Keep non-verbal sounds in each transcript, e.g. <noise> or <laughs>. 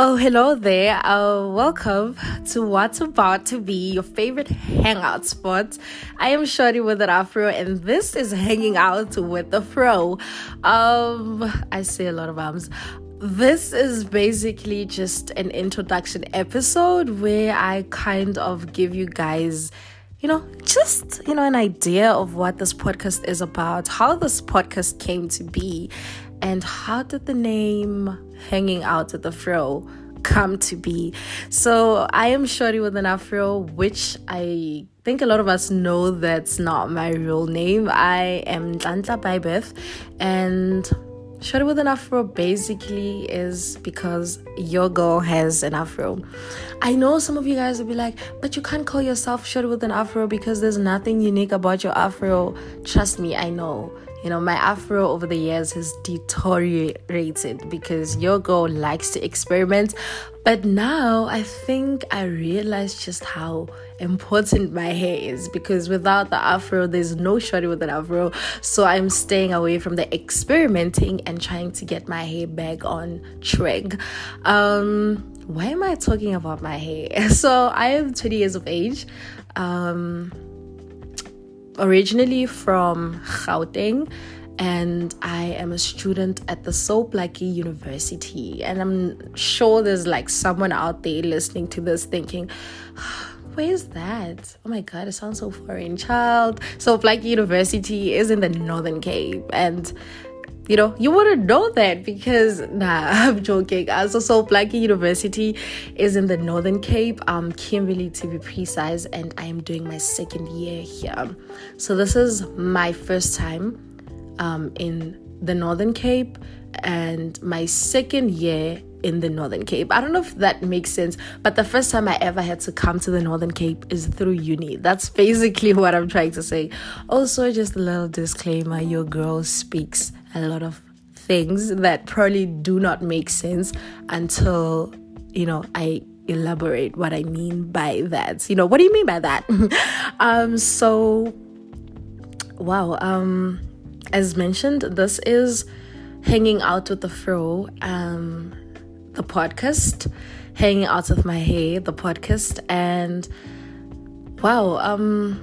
Oh, hello there. Uh, welcome to what's about to be your favorite hangout spot. I am Shorty with an Afro, and this is Hanging Out with the Fro. Um, I say a lot of arms. This is basically just an introduction episode where I kind of give you guys you know, just, you know, an idea of what this podcast is about, how this podcast came to be, and how did the name Hanging Out at the Fro come to be? So, I am Shorty with an Afro, which I think a lot of us know that's not my real name. I am Danta by birth, and Shorty with an afro basically is because your girl has an afro. I know some of you guys will be like, but you can't call yourself Shorty with an afro because there's nothing unique about your afro. Trust me, I know. You know, my afro over the years has deteriorated because your girl likes to experiment. But now I think I realize just how important my hair is because without the afro, there's no shorty with an afro. So I'm staying away from the experimenting and trying to get my hair back on track. Um, why am I talking about my hair? <laughs> So I am 20 years of age. Um, originally from Gauteng and I am a student at the Sol Plaatje University. And I'm sure there's like someone out there listening to this thinking, <sighs> where's that? Oh my god, it sounds so foreign. Child. Sol Plaatje University is in the Northern Cape. And you know, you wouldn't know that because nah, <laughs> I'm joking. Also, Sol Plaatje University is in the Northern Cape, um, Kimberley to be precise, and I am doing my second year here. So this is my first time um in the Northern Cape and my second year in the Northern Cape. I don't know if that makes sense, but the first time I ever had to come to the Northern Cape is through uni. That's <laughs> basically what I'm trying to say. Also, just a little disclaimer your girl speaks a lot of things that probably do not make sense until, you know, I elaborate what I mean by that. You know, what do you mean by that? <laughs> um, so, wow. Um, as mentioned, this is hanging out with the fro. Um, the podcast, hanging out with my hair, the podcast, and wow, um,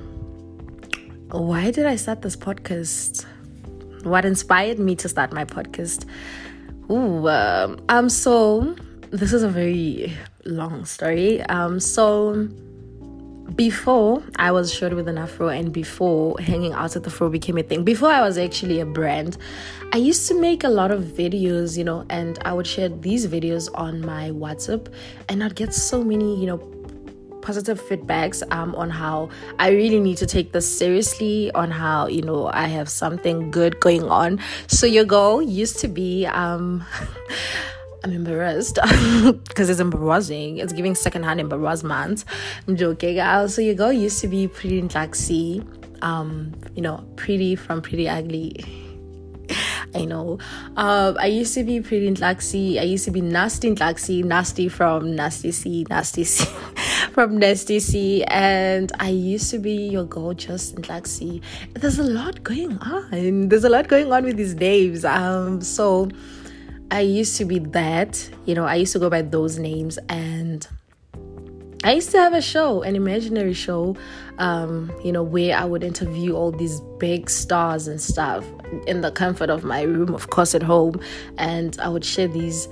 why did I start this podcast? What inspired me to start my podcast? Ooh, um, um, so this is a very long story. Um, so before I was short with an afro and before hanging out at the fro became a thing, before I was actually a brand, I used to make a lot of videos, you know, and I would share these videos on my WhatsApp and I'd get so many, you know, positive feedbacks um, on how I really need to take this seriously, on how, you know, I have something good going on. So your goal used to be um <laughs> I'm embarrassed <laughs> because it's embarrassing. It's giving secondhand embarrassment. I'm joking. Also, your girl used to be pretty Laxy, um, you know, pretty from pretty ugly. <laughs> I know. Um, I used to be pretty Laxy. I used to be nasty Laxy, nasty from nasty C, nasty C, <laughs> from nasty C, and I used to be your gorgeous Laxy. There's a lot going on. There's a lot going on with these names. Um, so I used to be that, you know, I used to go by those names and I used to have a show, an imaginary show, um, you know, where I would interview all these big stars and stuff in the comfort of my room, of course, at home. And I would share these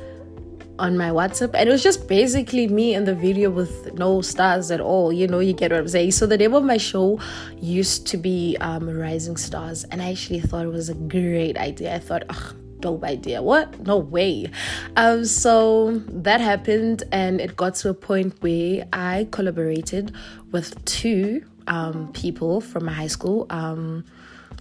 on my WhatsApp. And it was just basically me in the video with no stars at all. You know, you get what I'm saying. So the name of my show used to be um, Rising Stars. And I actually thought it was a great idea. I thought, ugh, dope idea. What? No way. Um, so that happened, and it got to a point where I collaborated with two um, people from my high school. Um,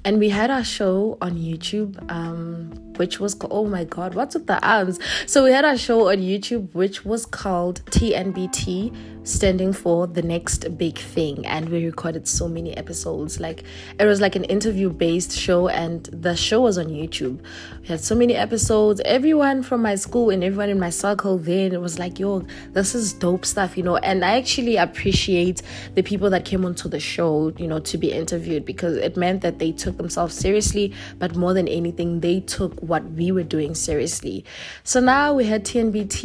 and we had our show on YouTube, um, which was oh my god, what's with the arms? So we had our show on YouTube, which was called TNBT standing for the next big thing. And we recorded so many episodes. Like it was like an interview based show and the show was on youtube. We had so many episodes. Everyone from my school and everyone in my circle then it was like yo this is dope stuff you know? And i actually appreciate the people that came onto the show you know to be interviewed because it meant that they took themselves seriously but more than anything they took what we were doing seriously. So now we had tnbt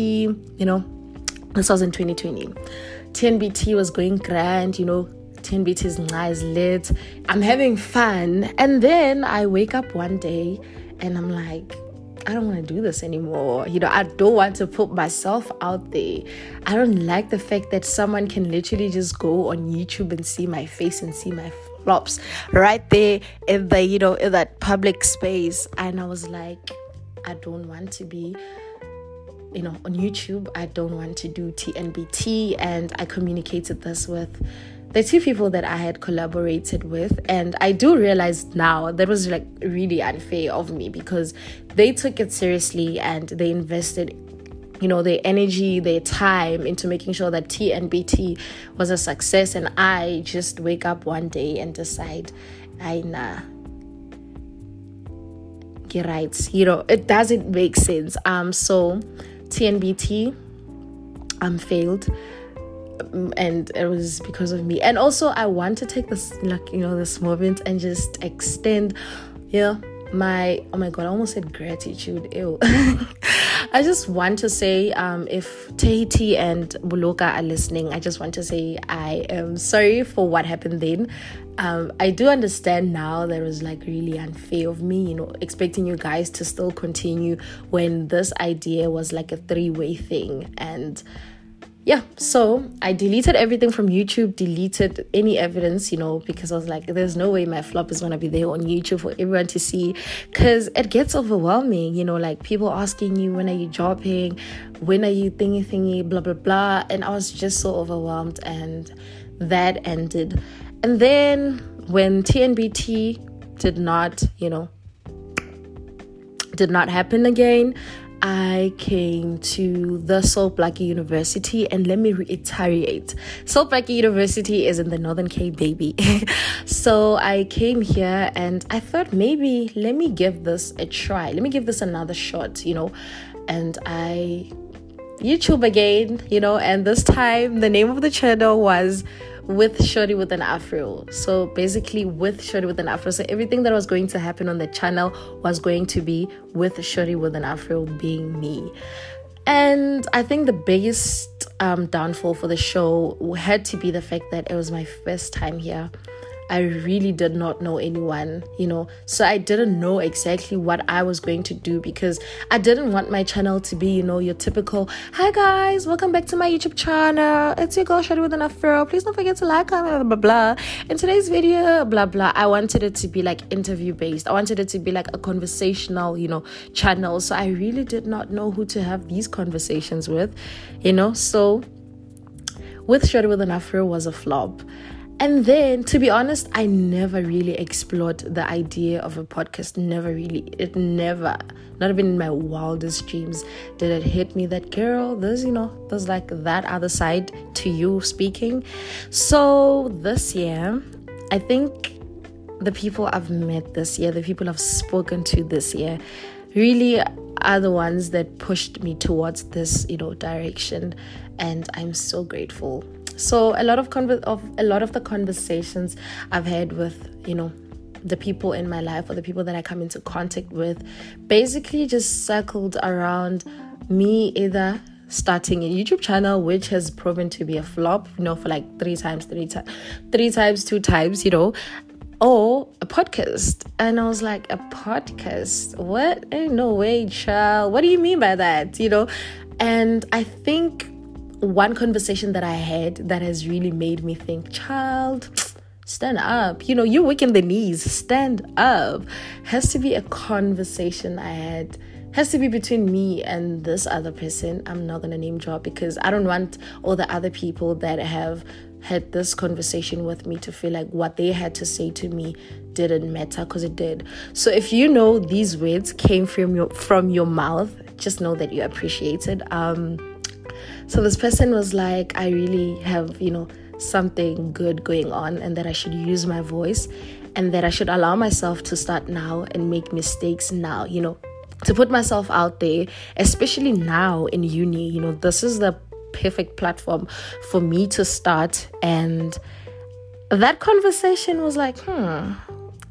you know this was in 2020. TNBT was going grand, you know, TNBT is nice, lit. I'm having fun. And then I wake up one day and I'm like, I don't want to do this anymore. You know, I don't want to put myself out there. I don't like the fact that someone can literally just go on YouTube and see my face and see my flops right there in the, you know, in that public space. And I was like, I don't want to be you know, on YouTube, I don't want to do TNBT. And I communicated this with the two people that I had collaborated with. And I do realize now that was like really unfair of me because they took it seriously and they invested you know their energy their time into making sure that tnbt was a success and i just wake up one day and decide i nah get right you know it doesn't make sense um so TNBT um failed. And it was because of me. And also i want to take this like you know this moment and just extend yeah my oh my god i almost said gratitude. Ew <laughs> i just want to say um if tahiti and buluka are listening i just want to say i am sorry for what happened then um, I do understand now that it was like really unfair of me, you know, expecting you guys to still continue when this idea was like a three way thing. And yeah, so I deleted everything from YouTube, deleted any evidence, you know, because I was like, there's no way my flop is gonna be there on YouTube for everyone to see, because it gets overwhelming, you know, like people asking you, when are you dropping, when are you thingy thingy, blah blah blah, and I was just so overwhelmed, and that ended. And then when TNBT did not, you know, did not happen again, I came to the Sol Plaatje University, and let me reiterate Sol Plaatje University is in the Northern Cape, baby. <laughs> so I came here and I thought maybe let me give this a try, let me give this another shot, you know. And I YouTube again, you know, and this time the name of the channel was with Shorty with an Afro. So basically, with Shorty with an Afro. So everything that was going to happen on the channel was going to be with Shorty with an Afro being me. And I think the biggest um, downfall for the show had to be the fact that it was my first time here. I really did not know anyone, you know. So I didn't know exactly what I was going to do because I didn't want my channel to be, you know, your typical, hi guys, welcome back to my YouTube channel. It's your girl Shadi with an afro. Please don't forget to like, comment, blah, blah, blah. In today's video, blah, blah. I wanted it to be like interview based. I wanted it to be like a conversational, you know, channel. So I really did not know who to have these conversations with, you know. So with Shadi with an afro was a flop. And then, to be honest, I never really explored the idea of a podcast. Never really. It never, not even in my wildest dreams, did it hit me that, girl, there's, you know, there's like that other side to you speaking. So, this year, I think the people I've met this year, the people I've spoken to this year, really are the ones that pushed me towards this, you know, direction. And I'm so grateful so a lot of conver- of a lot of the conversations I've had with you know the people in my life or the people that I come into contact with basically just circled around me either starting a YouTube channel which has proven to be a flop, you know, for like three times, three times, three times, two times, you know, or a podcast. And I was like, a podcast? What? Ain't no way, child. What do you mean by that? You know? And I think one conversation that I had that has really made me think, child, stand up. You know, you're weak in the knees, stand up. Has to be a conversation I had. Has to be between me and this other person. I'm not gonna name drop because I don't want all the other people that have had this conversation with me to feel like what they had to say to me didn't matter because it did. So if you know these words came from your from your mouth, just know that you appreciate it. Um So this person was like, I really have, you know, something good going on and that I should use my voice and that I should allow myself to start now and make mistakes now, you know, to put myself out there, especially now in uni, you know, this is the perfect platform for me to start. And that conversation was like, hmm,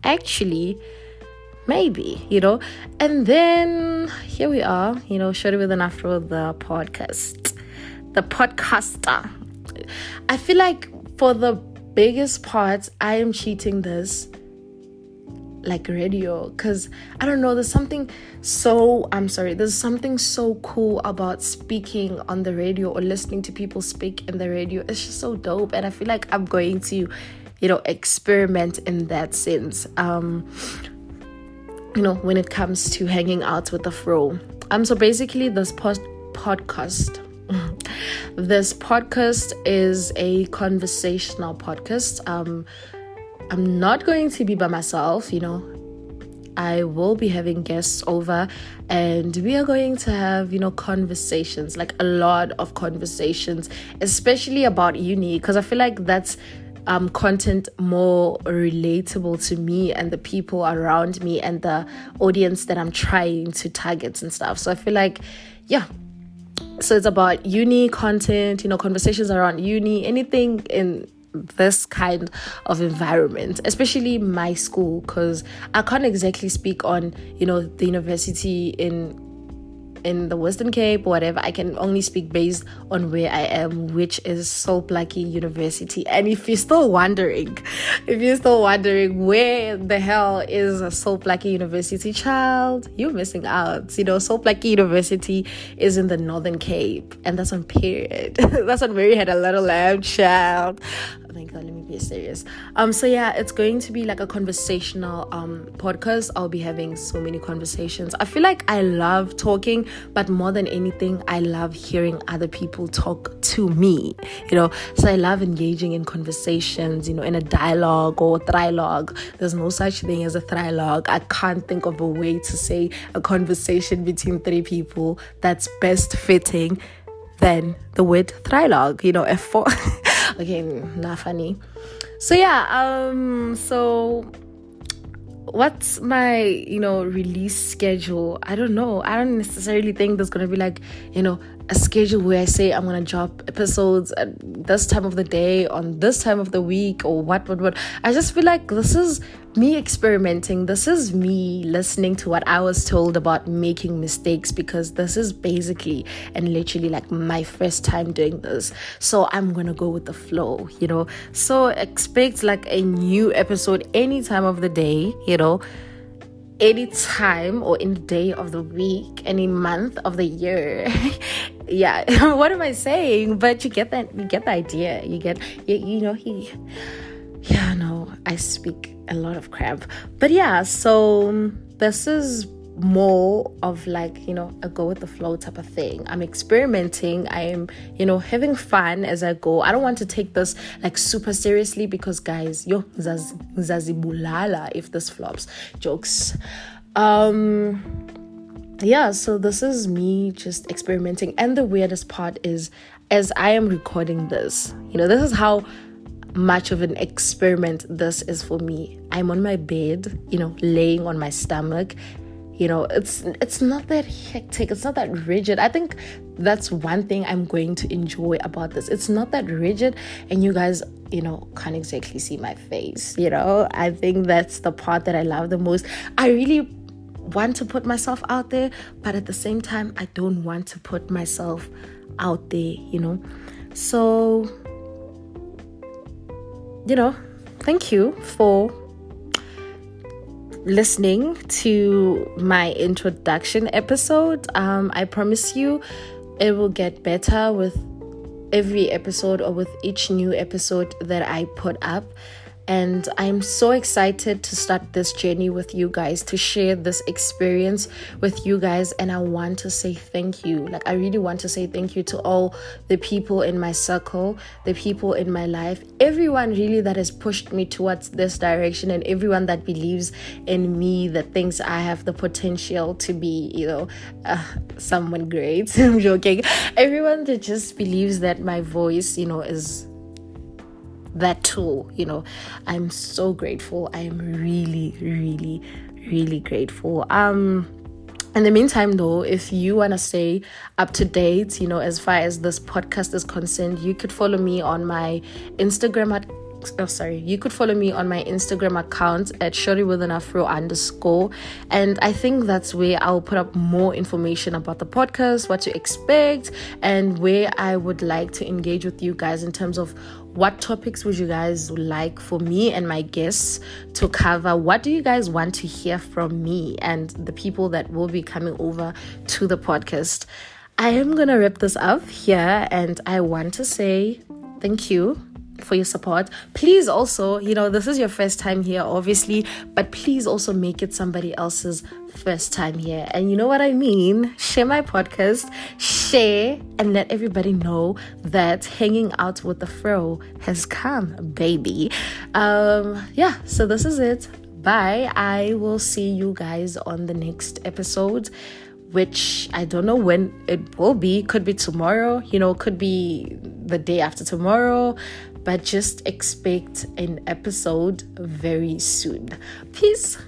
actually, maybe, you know. And then here we are, you know, shortly with an after the podcast, the podcaster. I feel like for the biggest part, I am cheating this like radio because I don't know, there's something so, I'm sorry, there's something so cool about speaking on the radio or listening to people speak in the radio. It's just so dope. And I feel like I'm going to, you know, experiment in that sense. Um, you know, when it comes to hanging out with the fro. Um, so basically, this pod- podcast <laughs> this podcast is a conversational podcast. Um, I'm not going to be by myself, you know. I will be having guests over and we are going to have, you know, conversations, like a lot of conversations, especially about uni, because I feel like that's um, content more relatable to me and the people around me and the audience that I'm trying to target and stuff. So I feel like, yeah. So it's about uni content, you know, conversations around uni, anything in this kind of environment, especially my school, because I can't exactly speak on, you know, the university in in the Western Cape whatever, I can only speak based on where I am, which is Sol Plaatje University. And if you're still wondering, if you're still wondering where the hell is Sol Plaatje University child, you're missing out. You know, Sol Plaatje University is in the Northern Cape, and that's on period. <laughs> that's on where Mary had a little lamb child Oh my god, let me be serious. Um, so yeah, it's going to be like a conversational um podcast. I'll be having so many conversations. I feel like I love talking, but more than anything, I love hearing other people talk to me. You know, so I love engaging in conversations. You know, in a dialogue or trilogue. There's no such thing as a trilogue. I can't think of a way to say a conversation between three people that's best fitting than the word trilogue. You know, F4. <laughs> okay not funny so yeah um so what's my you know release schedule? I don't know. I don't necessarily think there's gonna be like you know a schedule where I say I'm gonna drop episodes at this time of the day on this time of the week or what what what. I just feel like this is me experimenting. This is me listening to what I was told about making mistakes because this is basically and literally like my first time doing this. So I'm gonna go with the flow, you know. So expect like a new episode any time of the day, you know any time or any day of the week, any month of the year. <laughs> yeah, <laughs> what am I saying? But you get that, you get the idea. You get, you, you know, he, yeah, no, I speak a lot of crap. But yeah, so this is more of like you know a go with the flow type of thing i'm experimenting i'm you know having fun as i go i don't want to take this like super seriously because guys yo zazibulala if this flops jokes um yeah so this is me just experimenting and the weirdest part is as i am recording this you know this is how much of an experiment this is for me. I'm on my bed you know laying on my stomach. You know it's it's not that hectic it's not that rigid. I think that's one thing i'm going to enjoy about this. It's not that rigid and you guys you know can't exactly see my face you know? I think that's the part that i love the most. I really want to put myself out there but at the same time i don't want to put myself out there you know so you know thank you for listening to my introduction episode. Um, I promise you it will get better with every episode or with each new episode that I put up. And I'm so excited to start this journey with you guys, to share this experience with you guys. And I want to say thank you. Like, I really want to say thank you to all the people in my circle, the people in my life, everyone really that has pushed me towards this direction, and everyone that believes in me that thinks I have the potential to be, you know, uh, someone great. <laughs> I'm joking. Everyone that just believes that my voice, you know, is that tool you know. I'm so grateful. I'm really really really grateful. Um in the meantime though if you want to stay up to date you know as far as this podcast is concerned you could follow me on my instagram at oh sorry. You could follow me on my instagram account at shorty with an afro underscore. And i think that's where i'll put up more information about the podcast what to expect and where i would like to engage with you guys in terms of what topics would you guys like for me and my guests to cover. What do you guys want to hear from me and the people that will be coming over to the podcast? I am gonna wrap this up here and i want to say thank you for your support. Please also, you know, this is your first time here, obviously, but please also make it somebody else's first time here. And you know what I mean? Share my podcast, share, and let everybody know that hanging out with the fro has come, baby. Um, yeah, so this is it. Bye. I will see you guys on the next episode which I don't know when it will be. Could be tomorrow, you know, could be the day after tomorrow but just expect an episode very soon. Peace.